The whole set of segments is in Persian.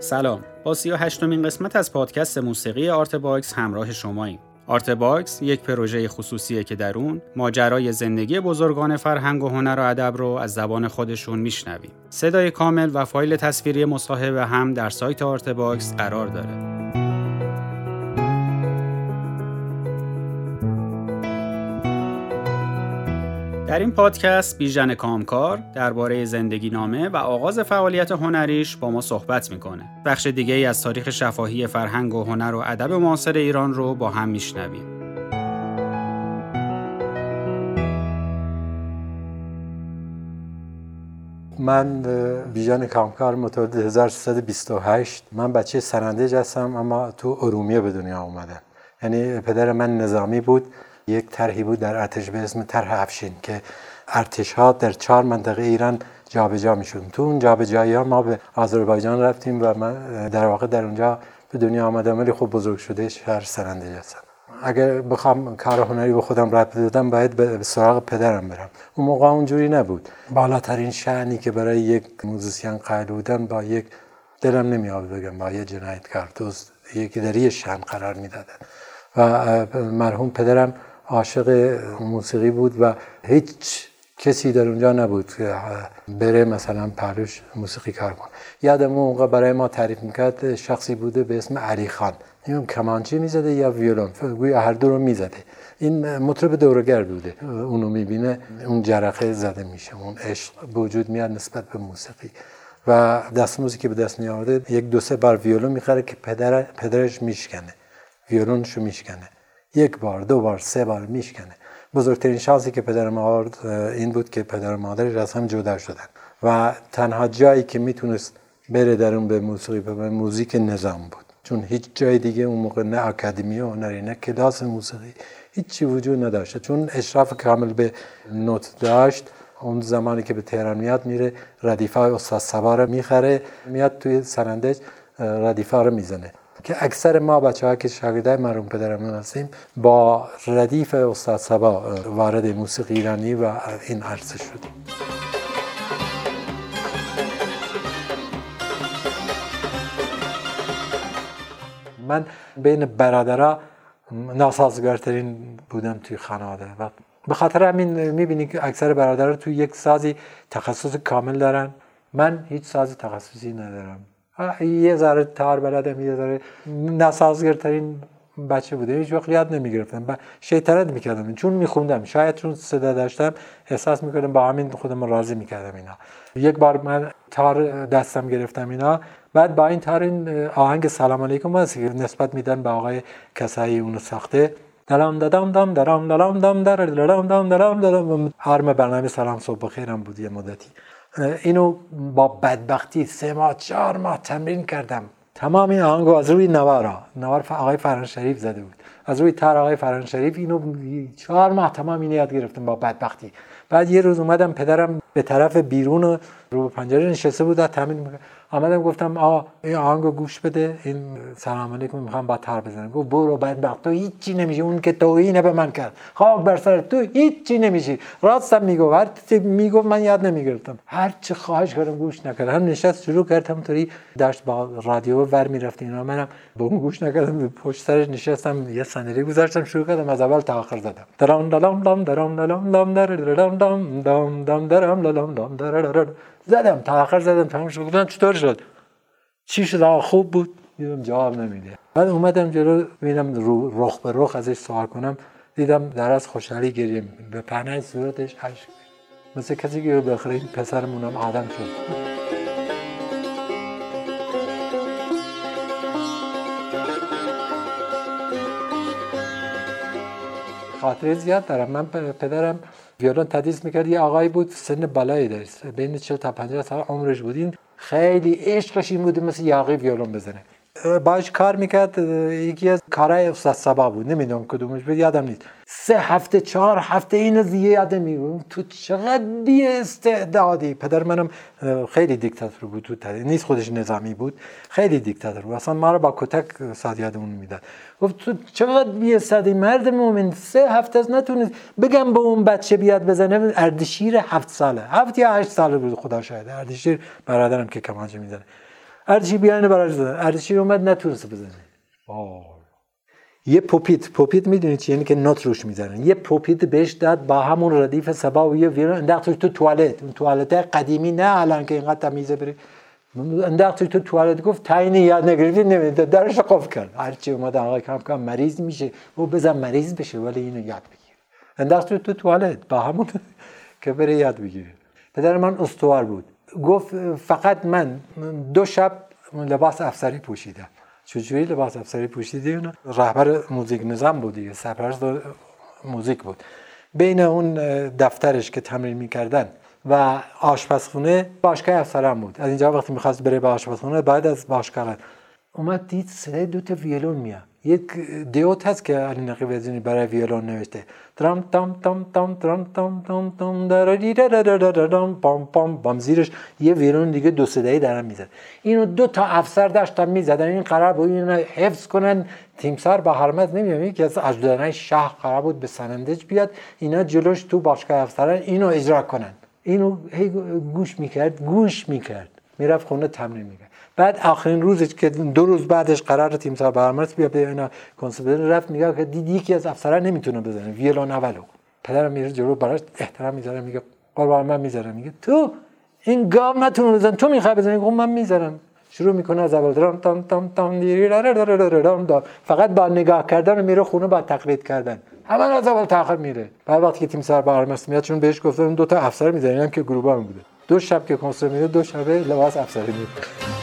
سلام با سی و هشتمین قسمت از پادکست موسیقی آرت باکس همراه شماییم آرت باکس یک پروژه خصوصیه که در اون ماجرای زندگی بزرگان فرهنگ و هنر و ادب رو از زبان خودشون میشنویم. صدای کامل و فایل تصویری مصاحبه هم در سایت آرت باکس قرار داره. در این پادکست بیژن کامکار درباره زندگی نامه و آغاز فعالیت هنریش با ما صحبت می‌کنه. بخش دیگه ای از تاریخ شفاهی فرهنگ و هنر و ادب معاصر ایران رو با هم میشنویم. من بیژن کامکار متولد 1328 من بچه سرندج هستم اما تو ارومیه به دنیا اومدم یعنی پدر من نظامی بود یک طرحی بود در ارتش به اسم طرح افشین که ارتش ها در چهار منطقه ایران جابجا میشون تو اون جابجایی ها ما به آذربایجان رفتیم و من در واقع در اونجا به دنیا آمدم ولی خوب بزرگ شده شهر سرنده هستم اگر بخوام کار هنری به خودم رد بدم باید به سراغ پدرم برم. اون موقع اونجوری نبود. بالاترین شعنی که برای یک موزیسین قائل بودن با یک دلم نمیاد بگم با یک جنایتکار دوست یکی در یه شن قرار می‌دادن. و مرحوم پدرم عاشق موسیقی بود و هیچ کسی در اونجا نبود که بره مثلا پهلوش موسیقی کار کن یادم موقع برای ما تعریف می‌کرد شخصی بوده به اسم علی خان. این کمانچی می‌زده یا ویولون؟ گویا هر دو رو می‌زده. این مطرب دورگرد بوده. اونو می‌بینه اون جرقه زده میشه. اون عشق وجود میاد نسبت به موسیقی. و دست که به دست میارده یک دو سه بار ویولون می‌خره که پدر پدرش میشکنه. ویولونشو میشکنه. یک بار دو بار سه بار میشکنه. بزرگترین شانسی که پدرم آورد این بود که پدر و مادرش از هم جدا شدن. و تنها جایی که می‌تونست بره در اون به موسیقی به موزیک نظام بود. چون هیچ جای دیگه اون موقع نه اکادمی هنری نه کلاس موسیقی هیچی وجود نداشته چون اشراف کامل به نوت داشت اون زمانی که به تهران میاد میره ردیفه استاد سبا رو می‌خره میاد توی سرندج ردیفه رو می‌زنه. که اکثر ما بچه ها که شاگرده مرحوم پدرم هستیم با ردیف استاد سبا وارد موسیقی ایرانی و این عرصه شدیم. من بین برادرها ناسازگارترین بودم توی خانواده و به خاطر همین می‌بینی که اکثر برادرها توی یک سازی تخصص کامل دارن. من هیچ ساز تخصصی ندارم. یه ذره تار بلدم یه ذره نسازگرترین بچه بوده. هیچ وقت یاد نمی‌گرفتم. و شیطنت می‌کردم. چون میخوندم شاید چون صدا داشتم احساس می‌کردم با همین خودم راضی می‌کردم اینا. یک بار من تار دستم گرفتم اینا. بعد با این تار این آهنگ سلام علیکم هست نسبت میدن به آقای کسایی اونو ساخته. دلام دلام دام دلام دلام دام در دلام دام دلام دلام هرم برنامه سلام صبح بخیرم بود یه مدتی. اینو با بدبختی سه ماه چهار ماه تمرین کردم. تمام این آهنگو از روی نوارا نوار آقای فران شریف زده بود. از روی تر آقای فران شریف اینو چهار ماه تمام اینو یاد گرفتم با بدبختی. بعد یه روز اومدم پدرم به طرف بیرون رو به پنجره نشسته بود تمرین می‌کرد آمدم گفتم آ این آهنگو گوش بده این سلام علیکم می‌خوام با تر بزنم گفت برو بدبخت تو هیچی نمیشه اون که توهین به من کرد خاک بر سر تو هیچی نمیشه راستم میگو هر چی میگو من یاد نمی‌گرفتم هر چه خواهش کردم گوش نکردم نشست شروع کردم طوری داشت با رادیو ور می‌رفت اینا منم به اون گوش نکردم پشت سرش نشستم یه صندلی گذاشتم شروع کردم از اول تا آخر زدم درام دلام دام درام دلام دام در درام دام دام دام درام دلام دام در زدم تا آخر زدم تمام شد. گفتم چطور شد؟ چی شد؟ خوب بود. دیدم جواب نمیده. بعد اومدم جلو ببینم رخ به رخ ازش سوال کنم. دیدم در از خوشحالی گریه به پهنه صورتش اشک مثل کسی که بخره این پسرمونم آدم شد. خاطره زیاد دارم. من پدرم ویولون تدریس می‌کرد. یه آقایی بود سن بالایی داشت. بین 40 تا 50 سال عمرش بودین خیلی عشقش این بود مثل یاقی ویولون بزنه. باش کار می‌کرد یکی از کارهای استاد سبا بود نمی‌دونم کدومش بود یادم نیست سه هفته چهار هفته اینو زیه یادم میگم تو چقدر بی استعدادی پدر منم خیلی دیکتاتور بود تو نیست خودش نظامی بود خیلی دیکتاتور بود اصلا ما رو با کتک ساد یادمون می‌داد گفت تو چقدر بی استعدادی مرد مومن سه هفته از نتونست بگم به اون بچه بیاد بزنه اردشیر هفت ساله هفت یا هشت ساله بود خدا شاید اردشیر برادرم که کمانچه می‌زنه ارچی بیان براش زدن ارچی اومد نتونست بزنه یه پوپیت پوپیت می‌دونید چی یعنی که نوت روش می‌زنن یه پوپیت بهش داد با همون ردیف سبا و یه ویرون انداخت تو توالت اون توالت قدیمی نه الان که اینقدر تمیزه بری انداخت تو توالت گفت تاینی یاد نگرفتی نمیده درش قفل کرد هرچی اومد آقا کم کم مریض میشه و بزن مریض بشه ولی اینو یاد بگیر انداخت تو توالت با همون که بره یاد بگیره پدر من استوار بود گفت فقط من دو شب لباس افسری پوشیدم. چجوری لباس افسری پوشیدی؟ اون رهبر موزیک نظام بود دیگه سرپرست موزیک بود. بین اون دفترش که تمرین می‌کردن و آشپزخونه باشگاه افسران بود. از اینجا وقتی می‌خواست بره به آشپزخونه بعد از باشگاه اومد دید صدای دو تا ویولون میاد. یک دیوت هست که علی نقی وزینی برای ویولون نوشته. ترام تام تام تام ترام تام تام تام درام پام پام بام زیرش یه ویولون دیگه دو صدایی دارن می‌زد اینو دو تا افسر داشتن می‌زدن. این قرار بود اینو حفظ کنن. تیمسار با حرمت نمی‌دونم. یکی از اجدادان شاه قرار بود به سنندج بیاد. اینا جلوش تو باشگاه افسران اینو اجرا کنن. اینو هی گوش می‌کرد گوش می‌کرد. می‌رفت خونه تمرین می‌کرد. بعد آخرین روزش که دو روز بعدش قرار تیم صاحب برمرس بیا به اینا کنسپتر رفت نگاه که دید یکی از افسران نمی‌تونه بزنه ویولون اولو پدرم میره جلو براش احترام می‌ذاره میگه قربان من می‌ذارم میگه تو این گاو نتونه بزن تو می‌خوای بزنی؟ گفت من می‌ذارم. شروع می‌کنه از اول تام تام تام تام فقط با نگاه کردن میره خونه با تقلید کردن. همه از اول تاخر میره. بعد وقتی که تیم سر برمست میاد چون بهش گفتن دو تا افسر می‌ذارن که گروبان بوده. دو شب که کنسرت میده دو شبه لباس افسری میده.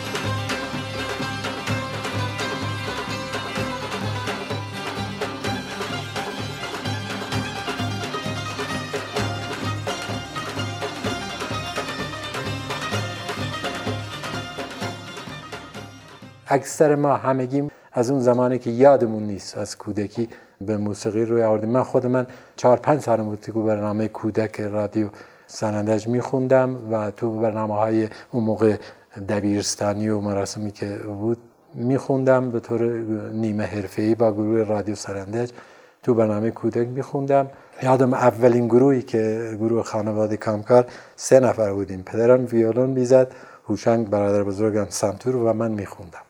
اکثر ما همگی از اون زمانی که یادمون نیست از کودکی به موسیقی روی آوردیم. من خود من چهار پنج سال بود که برنامه کودک رادیو سنندج میخوندم و تو برنامه های اون موقع دبیرستانی و مراسمی که بود میخوندم به طور نیمه حرفه‌ای با گروه رادیو سرندج تو برنامه کودک میخوندم. یادم اولین گروهی که گروه خانواده کامکار سه نفر بودیم. پدرم ویولون می‌زد هوشنگ برادر بزرگم سنتور و من میخوندم.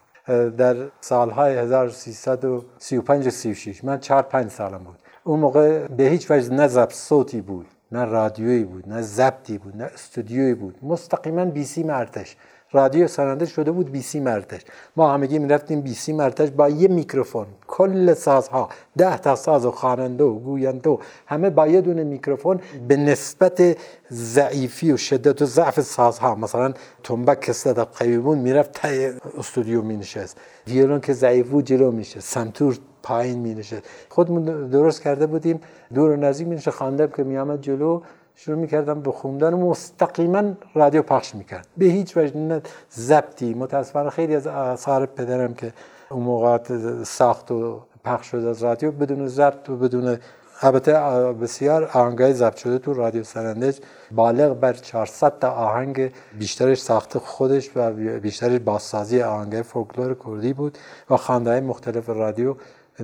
در سالهای 1335 36 من 4 5 سالم بود. اون موقع به هیچ وجه نه ضبط صوتی بود نه رادیویی بود نه ضبطی بود نه استودیویی بود. مستقیما بی سیم ارتش رادیو سرنده شده بود بی سیم ارتش. ما همگی می‌رفتیم بی سیم ارتش با یه میکروفون. کل سازها ده تا ساز و خواننده و گوینده همه با یه دونه میکروفون به نسبت ضعیفی و شدت و ضعف سازها. مثلا تنبک که صدا قوی بود می‌رفت ته استودیو می نشست ویولون که ضعیف بود جلو میشه سمتور پایین می نشست خودمون درست کرده بودیم. دور و نزدیک می نشه خواندم که می آمد جلو. شروع می‌کردم به خوندن مستقیما رادیو پخش می‌کرد. به هیچ وجه نه ضبطی. متاسفانه خیلی از آثار پدرم که اون موقعات ساخت و پخش شده از رادیو بدون ضبط و بدون البته بسیار آهنگای ضبط شده تو رادیو سرندج. بالغ بر 400 تا آهنگ بیشترش ساخت خودش و بیشترش بازسازی آهنگای فولکلور کردی بود و خواننده مختلف رادیو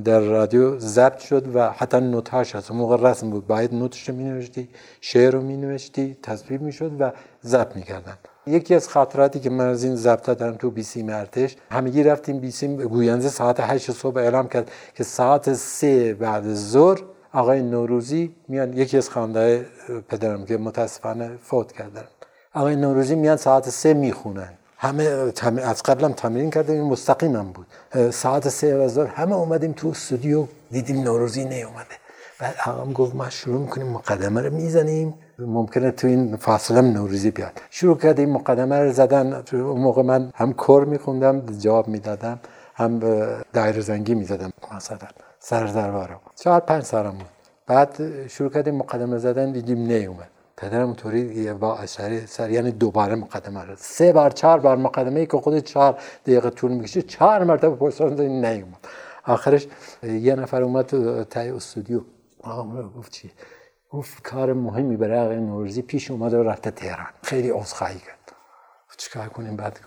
در رادیو ضبط شد و حتی نوتاش هست. موقع رسم بود. باید نوتش رو می نوشتی شعر رو می نوشتی تصویب می شد و ضبط می کردن یکی از خاطراتی که من از این ضبط دارم تو بیسیم ارتش همگی رفتیم بیسیم گوینزه ساعت 8 صبح اعلام کرد که ساعت سه بعد ظهر آقای نوروزی میان یکی از خانده پدرم که متاسفانه فوت کردن. آقای نوروزی میان ساعت سه می‌خونن. همه از قبلم تمرین کردیم این هم بود. ساعت سه و همه اومدیم تو استودیو دیدیم نوروزی نیومده. بعد آقام گفت ما شروع می‌کنیم مقدمه رو می‌زنیم. ممکنه تو این فاصله نوروزی بیاد. شروع کردیم مقدمه رو زدن. اون موقع من هم کور میخوندم جواب می‌دادم هم دایر زنگی می‌زدم. مثلا سر رو چهار پنج سالم بود. بعد شروع کردیم مقدمه زدن دیدیم نیومد. پدرم اونطوری با اشاره سر یعنی دوباره مقدمه رو سه بار چهار بار مقدمه ای که خود چهار دقیقه طول می‌کشه چهار مرتبه پرسان نیومد. آخرش یه نفر اومد تو تای استودیو. آقا گفت چی؟ گفت کار مهمی برای آقای نوروزی پیش اومد و رفته تهران. خیلی عذرخواهی کرد. چیکار کنیم؟ بعد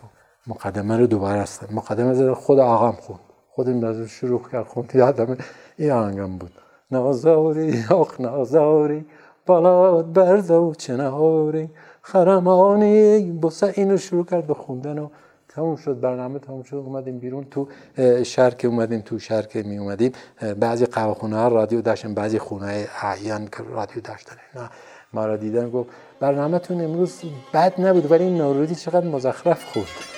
مقدمه رو دوباره است. مقدمه زد خود آقام خوند. خود این شروع کرد خوند. یادم این آهنگم بود. نازاری آخ نازاری بالات برز و چنهاری خرمانی بسه اینو شروع کرد به خوندن و تموم شد برنامه تموم شد اومدیم بیرون تو شهر که اومدیم تو شهر که می اومدیم بعضی قهوه ها رادیو داشتن بعضی خونه اعیان که رادیو داشتن اینا ما را دیدن گفت برنامهتون امروز بد نبود ولی این نورودی چقدر مزخرف خورد.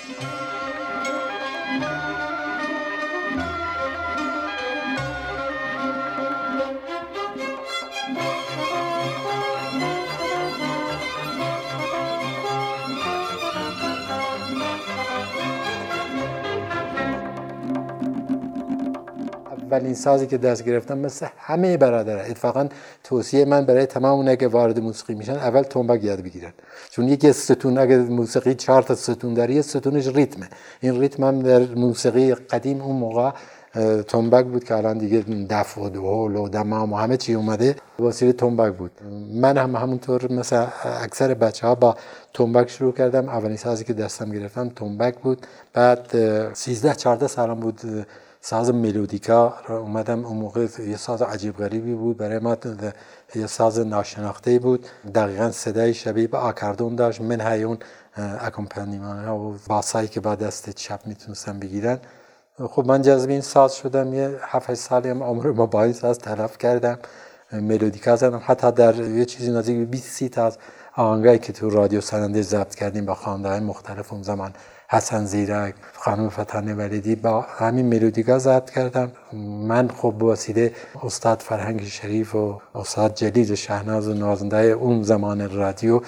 اولین سازی که دست گرفتم مثل همه برادر اتفاقا توصیه من برای تمام اونایی که وارد موسیقی میشن اول تنبک یاد بگیرن. چون یکی ستون اگه موسیقی چهار تا ستون داره ستونش ریتمه. این ریتم هم در موسیقی قدیم اون موقع تنبک بود که الان دیگه دف و دهول و دمام و همه چی اومده وسیله تنبک بود. من هم همونطور مثل اکثر بچه ها با تنبک شروع کردم. اولین سازی که دستم گرفتم تنبک بود. بعد 13 14 سالم بود ساز ملودیکا را اومدم اون موقع یه ساز عجیب غریبی بود. برای ما یه ساز ناشناخته بود. دقیقا صدای شبیه به آکاردون داشت. من های اون اکمپانیمان ها و باسایی که با دست چپ می‌تونستم بگیرن. خب من جذب این ساز شدم. یه هفت سالی هم عمر ما با این ساز تلف کردم. ملودیکا زدم. حتی در یه چیزی نزدیک به 20 سی تا از آهنگایی که تو رادیو سرنده ضبط کردیم با خواننده های مختلف اون زمان حسن زیرک خانم فتانه ولیدی با همین ملودیگا ضبط کردم. من خب وسیله استاد فرهنگ شریف و استاد جلیل شهناز و نازنده اون زمان رادیو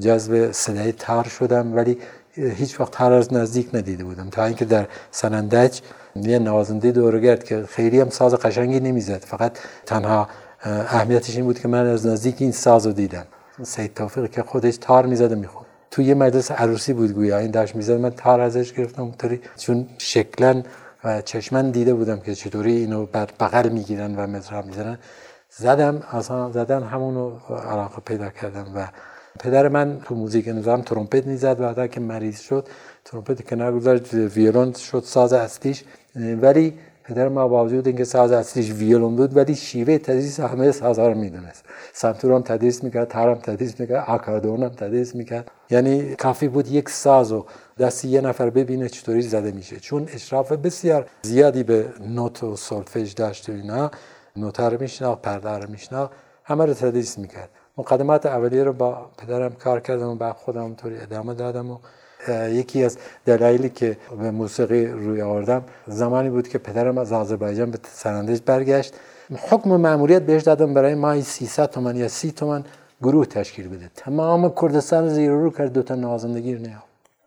جذب صدای تار شدم ولی هیچ وقت تار از نزدیک ندیده بودم. تا اینکه در سنندج یه نوازنده دورگرد که خیلی هم ساز قشنگی نمی‌زد فقط تنها اهمیتش این بود که من از نزدیک این ساز رو دیدم. سید توفیق که خودش تار می‌زد و می‌خوند تو یه مجلس عروسی بود گویا. این داشت می‌زد. من تار ازش گرفتم. اونطوری چون شکلا و چشمن دیده بودم که چطوری اینو بر بغل می‌گیرن و مزراب می‌زنن. زدم اصلا زدن همونو علاقه پیدا کردم و پدر من تو موزیک نظام ترومپت می‌زد بعدا که مریض شد ترومپت کنار گذاشت ویولون شد ساز اصلیش. ولی پدر ما با وجود اینکه ساز اصلیش ویولون بود ولی شیوه تدریس همه سازها رو می‌دونست. سنتور هم تدریس می‌کرد تر هم تدریس می‌کرد آکاردون هم تدریس می‌کرد. یعنی کافی بود یک ساز و دستی یه نفر ببینه چطوری زده میشه. چون اشراف بسیار زیادی به نوت و سولفژ داشت و اینا. نوتر میشناخت پرده رو میشناخت. همه رو تدریس می‌کرد. مقدمات اولیه رو با پدرم کار کردم و بعد خودم طوری ادامه دادم و یکی از دلایلی که به موسیقی روی آوردم زمانی بود که پدرم از آذربایجان به سرندج برگشت. حکم مأموریت بهش دادم برای ماهی 300 تومن یا 30 تومن گروه تشکیل بده. تمام کردستان زیر رو کرد دوتا نوازندگی رو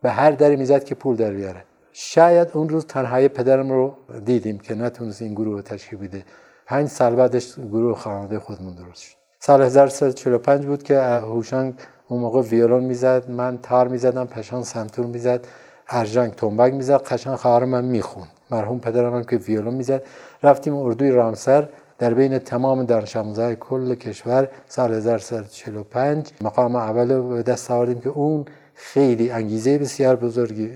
به هر دری می‌زد که پول در بیاره. شاید اون روز تنهایی پدرم رو دیدیم که نتونست این گروه رو تشکیل بده. پنج سال بعدش گروه خانواده خودمون درست شد. سال 1345 بود که هوشنگ اون موقع ویولون می‌زد من تار می‌زدم پشان سنتور می‌زد ارجنگ تنبک می‌زد قشنگ خواهر من می‌خوند. مرحوم پدرم هم که ویولون می‌زد. رفتیم اردوی رامسر. در بین تمام دانش آموزهای کل کشور سال 1345 مقام اول به دست آوردیم که اون خیلی انگیزه بسیار بزرگی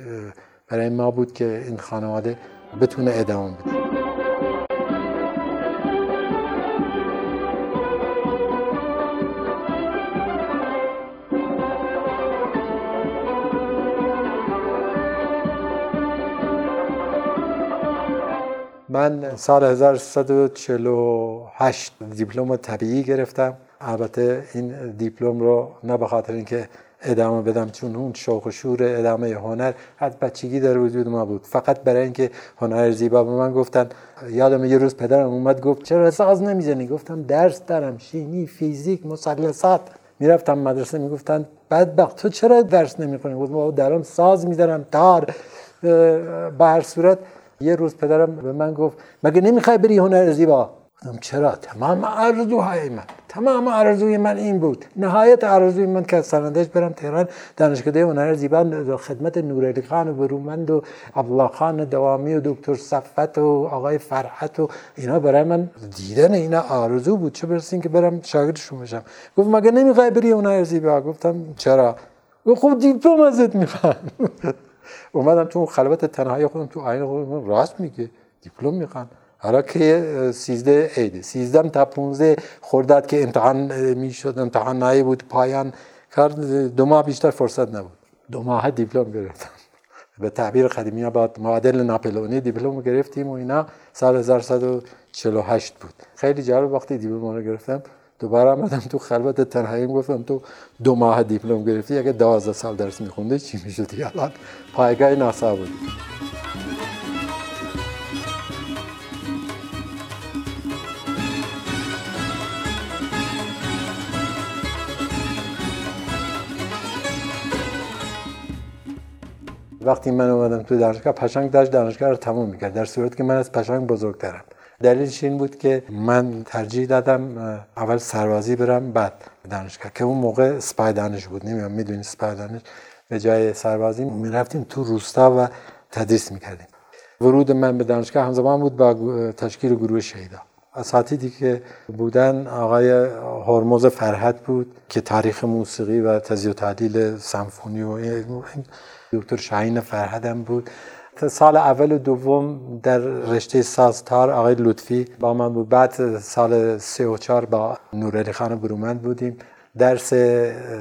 برای ما بود که این خانواده بتونه ادامه بده. من سال 1348 دیپلم طبیعی گرفتم. البته این دیپلم رو نه به خاطر اینکه ادامه بدم چون اون شوق و شور ادامه هنر از بچگی در وجود ما بود. فقط برای اینکه هنر زیبا به من گفتن یادم یه روز پدرم اومد گفت چرا ساز نمی‌زنی؟ گفتم درس دارم شیمی فیزیک مثلثات. می‌رفتم مدرسه می‌گفتن بدبخت تو چرا درس نمی‌خونی؟ گفتم درم ساز میدارم تار به هر صورت یه روز پدرم به من گفت مگه نمی‌خوای بری هنر زیبا؟ گفتم چرا؟ تمام آرزوهای من تمام آرزوی من این بود. نهایت آرزوی من که سرندش برم تهران دانشکده هنر زیبا خدمت نورعلی خان و برومند و عبدالله خان دوامی و دکتر صفت و آقای فرحت و اینا برای من دیدن اینا آرزو بود. چه برسین که برم شاگردشون بشم. گفت مگه نمی‌خوای بری هنر زیبا؟ گفتم چرا؟ گفت خب دیپلم ازت می‌خوام. اومدم تو خلوت تنهایی خودم تو آینه خودم راست میگه دیپلم می‌خوان. حالا که سیزده عیده سیزدم تا پونزده خورداد که امتحان می‌شد امتحان نایی بود پایان کار دو ماه بیشتر فرصت نبود. دو ماه دیپلم گرفتم. به تعبیر قدیمی ها با معادل ناپلونی دیپلم گرفتیم و اینا سال 1148 بود. خیلی جالب وقتی دیپلم رو گرفتم دوباره آمدم تو خلوت تنهایی گفتم تو دو ماه دیپلم گرفتی اگه دوازده سال درس میخونده چی می‌شدی الان پایگاه ناسا بود وقتی من اومدم تو دانشگاه پشنگ داشت دانشگاه رو تموم می‌کرد. در صورتی که من از پشنگ بزرگترم. دلیلش این بود که من ترجیح دادم اول سربازی برم بعد دانشگاه که اون موقع سپای دانش بود. نمی‌دونم می‌دونی سپای دانش به جای سربازی می‌رفتیم تو روستا و تدریس می‌کردیم. ورود من به دانشگاه همزمان بود با تشکیل گروه شهیدا. اساتیدی که بودن آقای هرمز فرحت بود که تاریخ موسیقی و تزیه و تعدیل سمفونی و دکتر شاهین فرهدم بود. سال اول و دوم در رشته سازتار آقای لطفی با من بود. بعد سال سه و چهار با نورعلی خان برومند بودیم. درس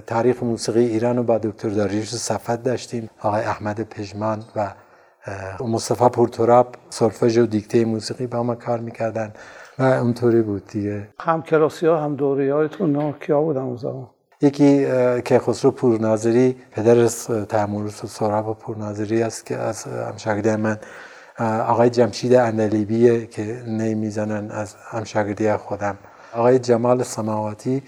تاریخ موسیقی ایران رو با دکتر داریوش صفت داشتیم. آقای احمد پژمان و مصطفی پورتوراب سولفژ و دیکته موسیقی با ما کار می‌کردن و اونطوری بود دیگه. هم کلاسی ها هم دوری هایتون کیا بودن اون زمان. یکی که خسرو پورناظری پدر تحمورس و سراب پورناظری است که از همشاگردی من. آقای جمشید اندلیبیه که نی می‌زنن از همشاگردی خودم. آقای جمال سماواتی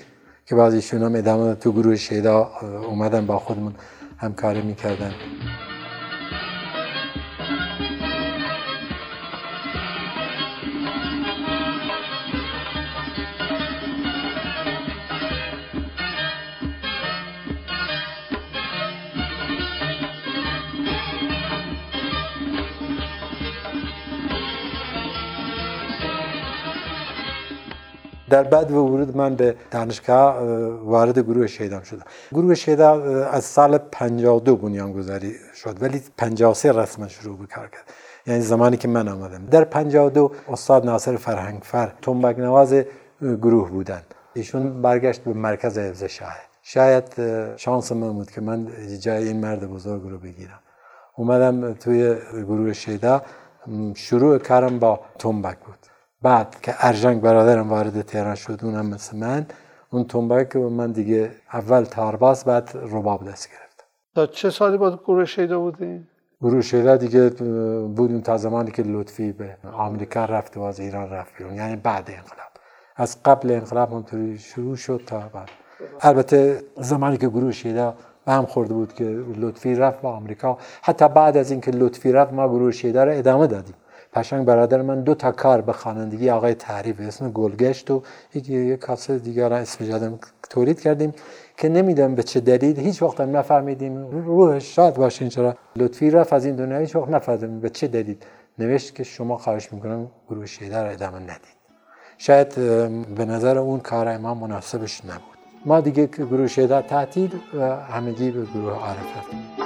که بعض ایشون هم ادامه تو گروه شیدا اومدن با خودمون همکاری می‌کردن. در بعد و ورود من به دانشگاه وارد گروه شیدام شدم. گروه شیدا از سال 52 بنیانگذاری شد ولی 53 رسما شروع به کار کرد. یعنی زمانی که من آمدم. در 52 استاد ناصر فرهنگفر تنبک نواز گروه بودن. ایشون برگشت به مرکز حفظ شاه شاید شانس من بود که من جای این مرد بزرگ رو بگیرم. اومدم توی گروه شیدا شروع کارم با تنبک بود. بعد که ارژنگ برادرم وارد تهران شد اونم مثل من. اون تنبک من دیگه اول تارباز بعد رباب دست گرفت. تا چه سالی با گروه شیدا بودین؟ گروه شیدا دیگه بودیم تا زمانی که لطفی به آمریکا رفت و از ایران رفت بیرون. یعنی بعد انقلاب. از قبل انقلاب اونطوری شروع شد تا بعد. البته زمانی که گروه شیدا به هم خورده بود که لطفی رفت به آمریکا. حتی بعد از اینکه لطفی رفت ما گروه شیدا رو ادامه دادیم. پشنگ برادر من دو تا کار به خوانندگی آقای تعریف اسم گلگشت و یک کاسه دیگر اسم جادم تولید کردیم که نمی‌دونم به چه دلیل. هیچ وقت هم نفهمیدیم. روحش شاد باشین چرا. لطفی رفت از این دنیا. هیچ وقت نفهمیدیم به چه دلیل. نوشت که شما خواهش می‌کنم گروه شیده رو ادامه ندید. شاید به نظر اون کار ما مناسبش نبود. ما دیگه گروه شیده تعطیل و همگی به گروه عارف رفتیم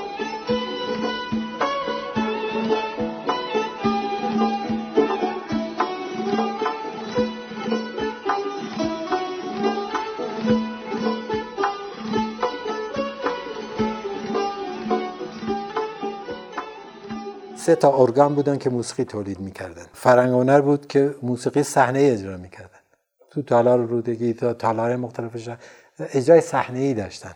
سه تا ارگان بودن که موسیقی تولید می‌کردن. فرنگ بود که موسیقی صحنه اجرا می‌کردن. تو تالار رودگی تا تالار مختلفش اجرای صحنه ای داشتن.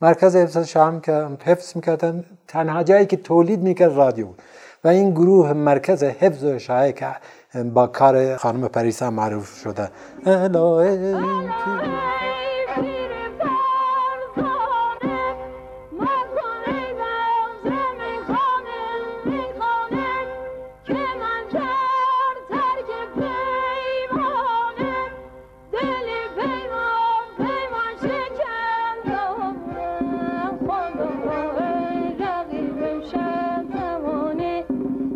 مرکز حفظ شام که حفظ می‌کردن تنها جایی که تولید می‌کرد رادیو بود. و این گروه مرکز حفظ و شایع که با کار خانم پریسا معروف شده.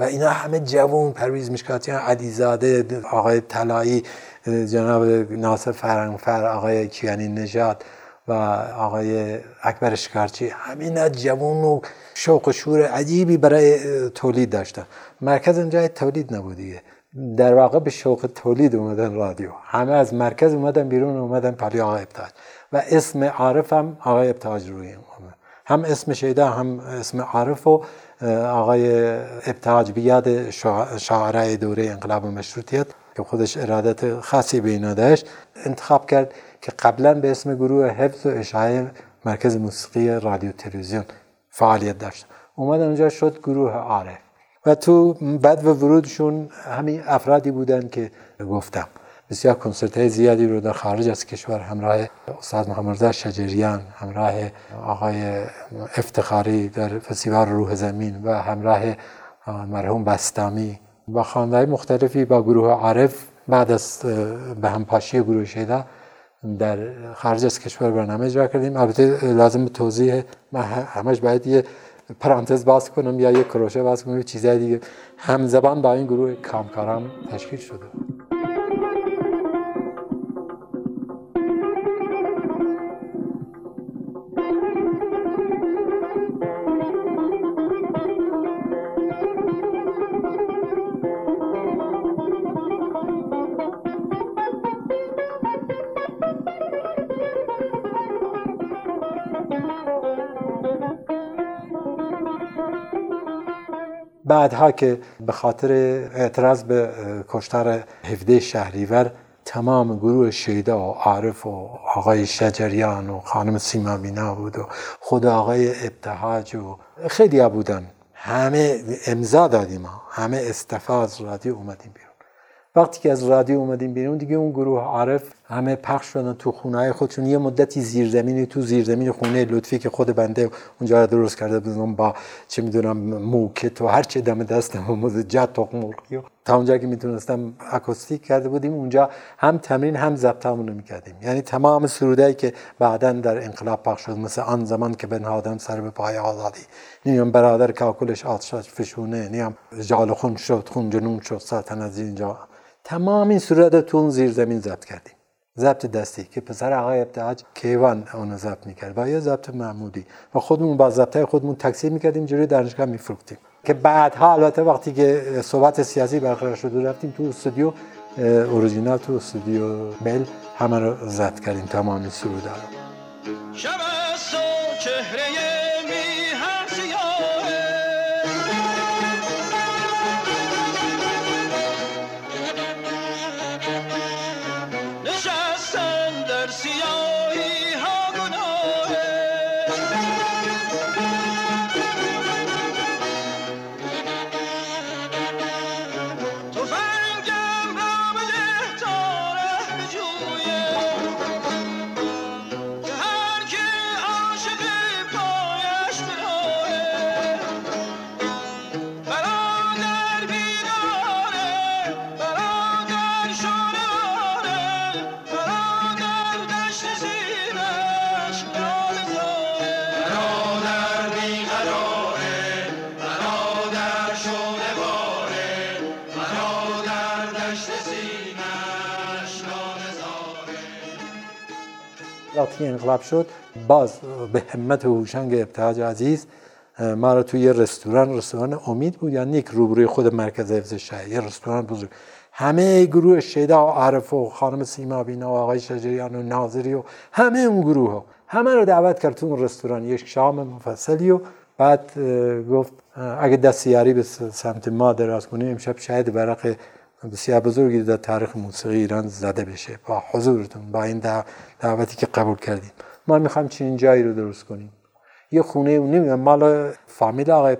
و اینا همه جوون پرویز مشکاتیان علیزاده آقای طلایی جناب ناصر فرنگفر آقای کیانی نژاد و آقای اکبر شکارچی. همین جوون و شوق و شور عجیبی برای تولید داشتن. مرکز اونجا تولید نبودیه در واقع به شوق تولید اومدن رادیو. همه از مرکز اومدن بیرون اومدن پلی آقای ابتاج. و اسم عارف هم آقای ابتاج روی هم اسم شیدا هم اسم عارف و آقای ابتاج بیاد شاعرای دوره انقلاب مشروطیت که خودش ارادت خاصی به اینا داشت انتخاب کرد که قبلا به اسم گروه حفظ و اشعای مرکز موسیقی رادیو تلویزیون فعالیت داشت. اومد اونجا شد گروه عارف. و تو بعد و ورودشون همین افرادی بودن که گفتم. بسیار کنسرت های زیادی رو در خارج از کشور همراه استاد محمد شجریان همراه آقای افتخاری در فستیوال روح زمین و همراه مرحوم بستامی. و خانده مختلفی با گروه عارف بعد از به همپاشی گروه شیدا در خارج از کشور برنامه اجرا کردیم. البته لازم توضیح من همش باید یه پرانتز باز کنم یا یه کروشه باز کنم چیزای دیگه. همزبان با این گروه کامکاران تشکیل شده. بعدها که به خاطر اعتراض به کشتار 17 شهریور تمام گروه شیدا و عارف و آقای شجریان و خانم سیما مینا بود و خود آقای ابتهاج و خیلی بودن. همه امضا دادیم همه استفاز رادیو اومدیم بیرون. وقتی که از رادیو اومدیم بیرون دیگه اون گروه عارف همه پخش شدن تو خونه خودشون. یه مدتی زیرزمینی تو زیرزمین خونه لطفی که خود بنده اونجا درست کرده بودم با چه می‌دونم موکت و هر چه دم دستم و مزجت و مرغی و تا اونجا که می‌تونستم اکوستیک کرده بودیم اونجا هم تمرین هم ضبط همونو می‌کردیم. یعنی تمام سرودایی که بعدا در انقلاب پخش شد مثل آن زمان که بنهادم سر به پای آزادی. نیم برادر کاکلش آتش فشونه نیم جال خون شد خون جنون شد ساتن از اینجا. تمام این صورت تو اون زیر زمین ضبط کردیم. ضبط دستی که پسر آقای ابتهاج کیوان اونو ضبط می‌کرد و یه ضبط معمولی. و خودمون با ضبط خودمون تکثیر می‌کردیم جلوی دانشگاه میفروختیم. که بعدها البته وقتی که صحبت سیاسی برقرار شد رفتیم تو استودیو اوریجینال تو استودیو بل همه رو ضبط کردیم تمام سرودا رو. وقتی انقلاب شد باز به همت هوشنگ ابتهاج عزیز ما رو توی یه رستوران رستوران امید بود یا نیک روبروی خود مرکز حفظ شهر یه رستوران بزرگ. همه گروه شیدا و عارف و خانم سیما بینا و آقای شجریان و ناظری و همه اون گروه ها همه رو دعوت کرد تو اون رستوران. یک شام مفصلی و بعد گفت اگه دستیاری به سمت ما دراز کنیم امشب شاید برق بسیار بزرگی در تاریخ موسیقی ایران زده بشه. با حضورتون با این دعوتی که قبول کردیم. ما می‌خوایم چنین جایی رو درست کنیم. یه خونه نمی‌دونم مال فامیل آقای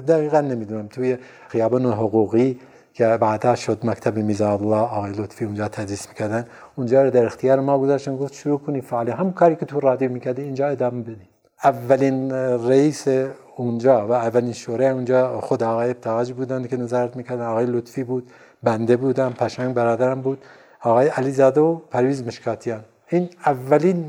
دقیقا نمی‌دونم. توی خیابان حقوقی که بعدا شد مکتب میزاد الله آقای لطفی اونجا تدریس می‌کردن. اونجا رو در اختیار ما گذاشتن. گفت شروع کنی فعالی هم کاری که تو رادیو می‌کردی اینجا ادامه بدی اولین رئیس اونجا و اولین شورای اونجا خود آقای ابتهاج بودن که نظارت می‌کردن. آقای لطفی بود. بنده بودم پشنگ برادرم بود. آقای علیزاده و پرویز مشکاتیان. این اولین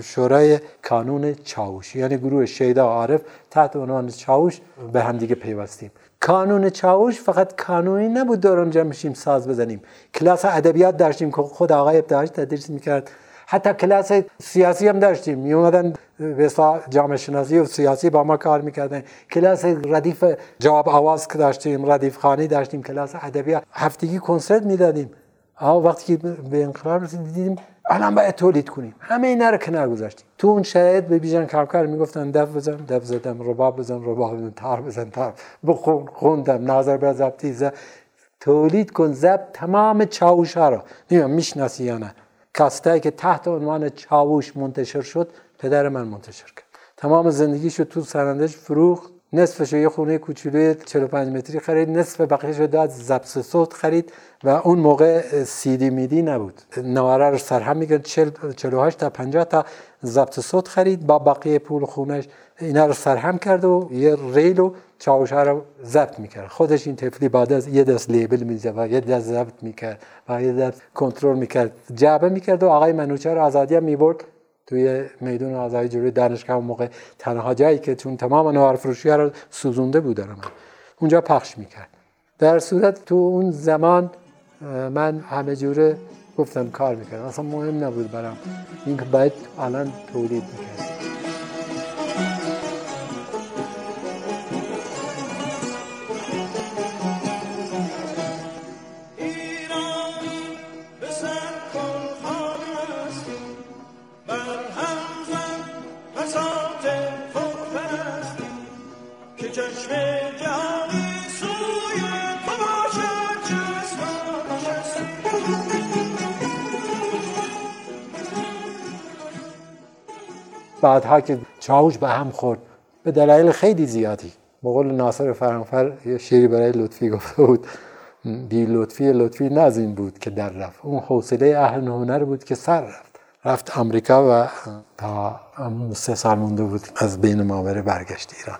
شورای کانون چاوش یعنی گروه شیدا عارف تحت عنوان چاوش به همدیگه پیوستیم. کانون چاوش فقط کانونی نبود دور اونجا میشیم ساز بزنیم. کلاس ادبیات داشتیم که خود آقای ابتهاج تدریس می‌کرد. حتی کلاس سیاسی هم داشتیم می اومدن به جامعه شناسی و سیاسی با ما کار می‌کردن کلاس ردیف جواب آواز که داشتیم ردیف خانی داشتیم کلاس ادبیات هفتگی کنسرت می‌دادیم آه وقتی که به انقلاب رسید دیدیم الان باید تولید کنیم همه اینا رو کنار گذاشتیم تو اون شاید به بیژن کارکار می‌گفتن دف بزن دف زدم رباب بزن رباب بزن تار بزن تار بخون خوندم نظر به ضبطی تولید کن ضبط تمام چاوش ها رو نمی‌دونم می‌شناسی یا نه کاستایی که تحت عنوان چاوش منتشر شد پدر من منتشر کرد. تمام زندگیشو تو سرندش فروخت نصفش یه خونه کوچولوی 45 متری خرید نصف بقیهش رو داد ضبط صوت خرید و اون موقع سیدی میدی نبود. نواره رو سرهم میگن 48 تا 50 تا ضبط صوت خرید با بقیه پول خونش اینا رو سرهم کرد و یه ریل و چاوشه رو ضبط می‌کرد. خودش این طفلی بعد از یه دست لیبل می‌زد و یه دست ضبط می‌کرد و یه دست کنترل می‌کرد. جعبه می‌کرد و آقای منوچه رو آزادی هم می‌برد. توی میدون آزادی جلوی دانشگاه اون موقع تنها جایی که چون تمام نوار فروشی رو سوزونده بودن من. اونجا پخش می‌کرد. در صورت تو اون زمان من همه جوره گفتم کار می‌کردم. اصلا مهم نبود برام اینکه باید الان تولید می‌کرد بعدها که چاوش به هم خورد. به دلایل خیلی زیادی. بقول ناصر فرانفر یه شیری برای لطفی گفته بود. بی لطفی لطفی نه این بود که در رفت. اون حوصله اهل هنر بود که سر رفت. رفت امریکا و تا سه سال مونده بود از بین ماوره برگشت ایران.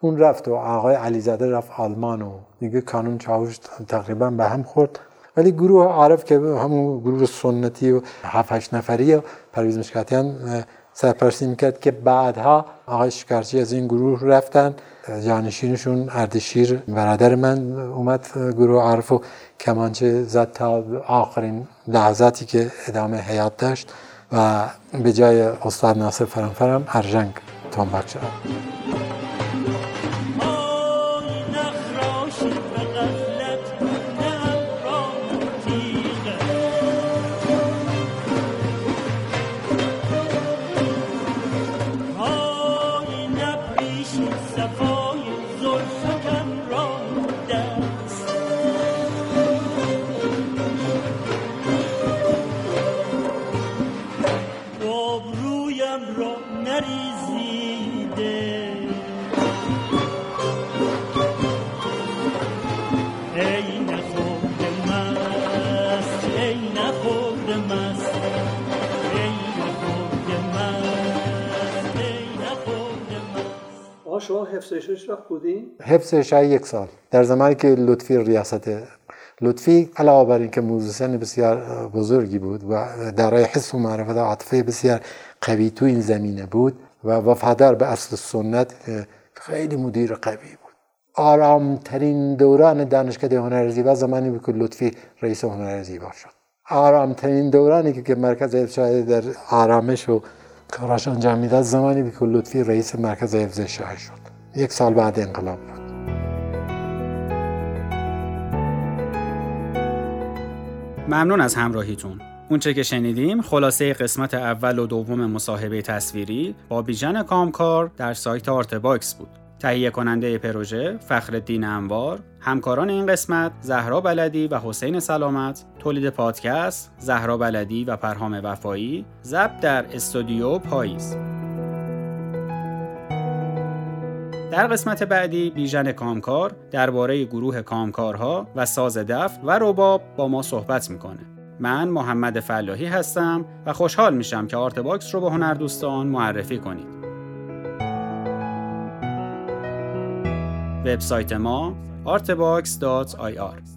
اون رفت و آقای علیزاده رفت آلمان و دیگه کانون چاوش تقریبا به هم خورد. ولی گروه عارف که همون گروه سنتی و هفت نفری و پرویز مشکاتیان سرپرستی می‌کرد که بعدها آقای شکارچی از این گروه رفتن. جانشینشون اردشیر برادر من اومد گروه عرف و کمانچه زد تا آخرین لحظاتی که ادامه حیات داشت و به جای استاد ناصر فرانفرم ارژنگ تنبک شد. شما حفظ شش وقت بودین؟ حفظ یک سال. در زمانی که لطفی ریاست لطفی علاوه بر اینکه موزیسین بسیار بزرگی بود و دارای حس و معرفت و عاطفه بسیار قوی تو این زمینه بود و وفادار به اصل سنت خیلی مدیر قوی بود. آرامترین دوران دانشکده هنر زیبا زمانی بود که لطفی رئیس هنر زیبا شد. آرامترین دورانی که مرکز ارشاد در آرامش و کاراش انجام می‌داد زمانی که لطفی رئیس مرکز حفظ شد. یک سال بعد انقلاب بود. ممنون از همراهیتون. اونچه که شنیدیم خلاصه قسمت اول و دوم مصاحبه تصویری با بیژن کامکار در سایت Art Box بود. تهیه کننده پروژه فخر انوار همکاران این قسمت زهرا بلدی و حسین سلامت تولید پادکست زهرا بلدی و پرهام وفایی ضبط در استودیو پاییز. در قسمت بعدی بیژن کامکار درباره گروه کامکارها و ساز دف و رباب با ما صحبت می‌کنه. من محمد فلاحی هستم و خوشحال میشم که Art Box رو به هنردوستان معرفی کنید. وبسایت ما artbox.ir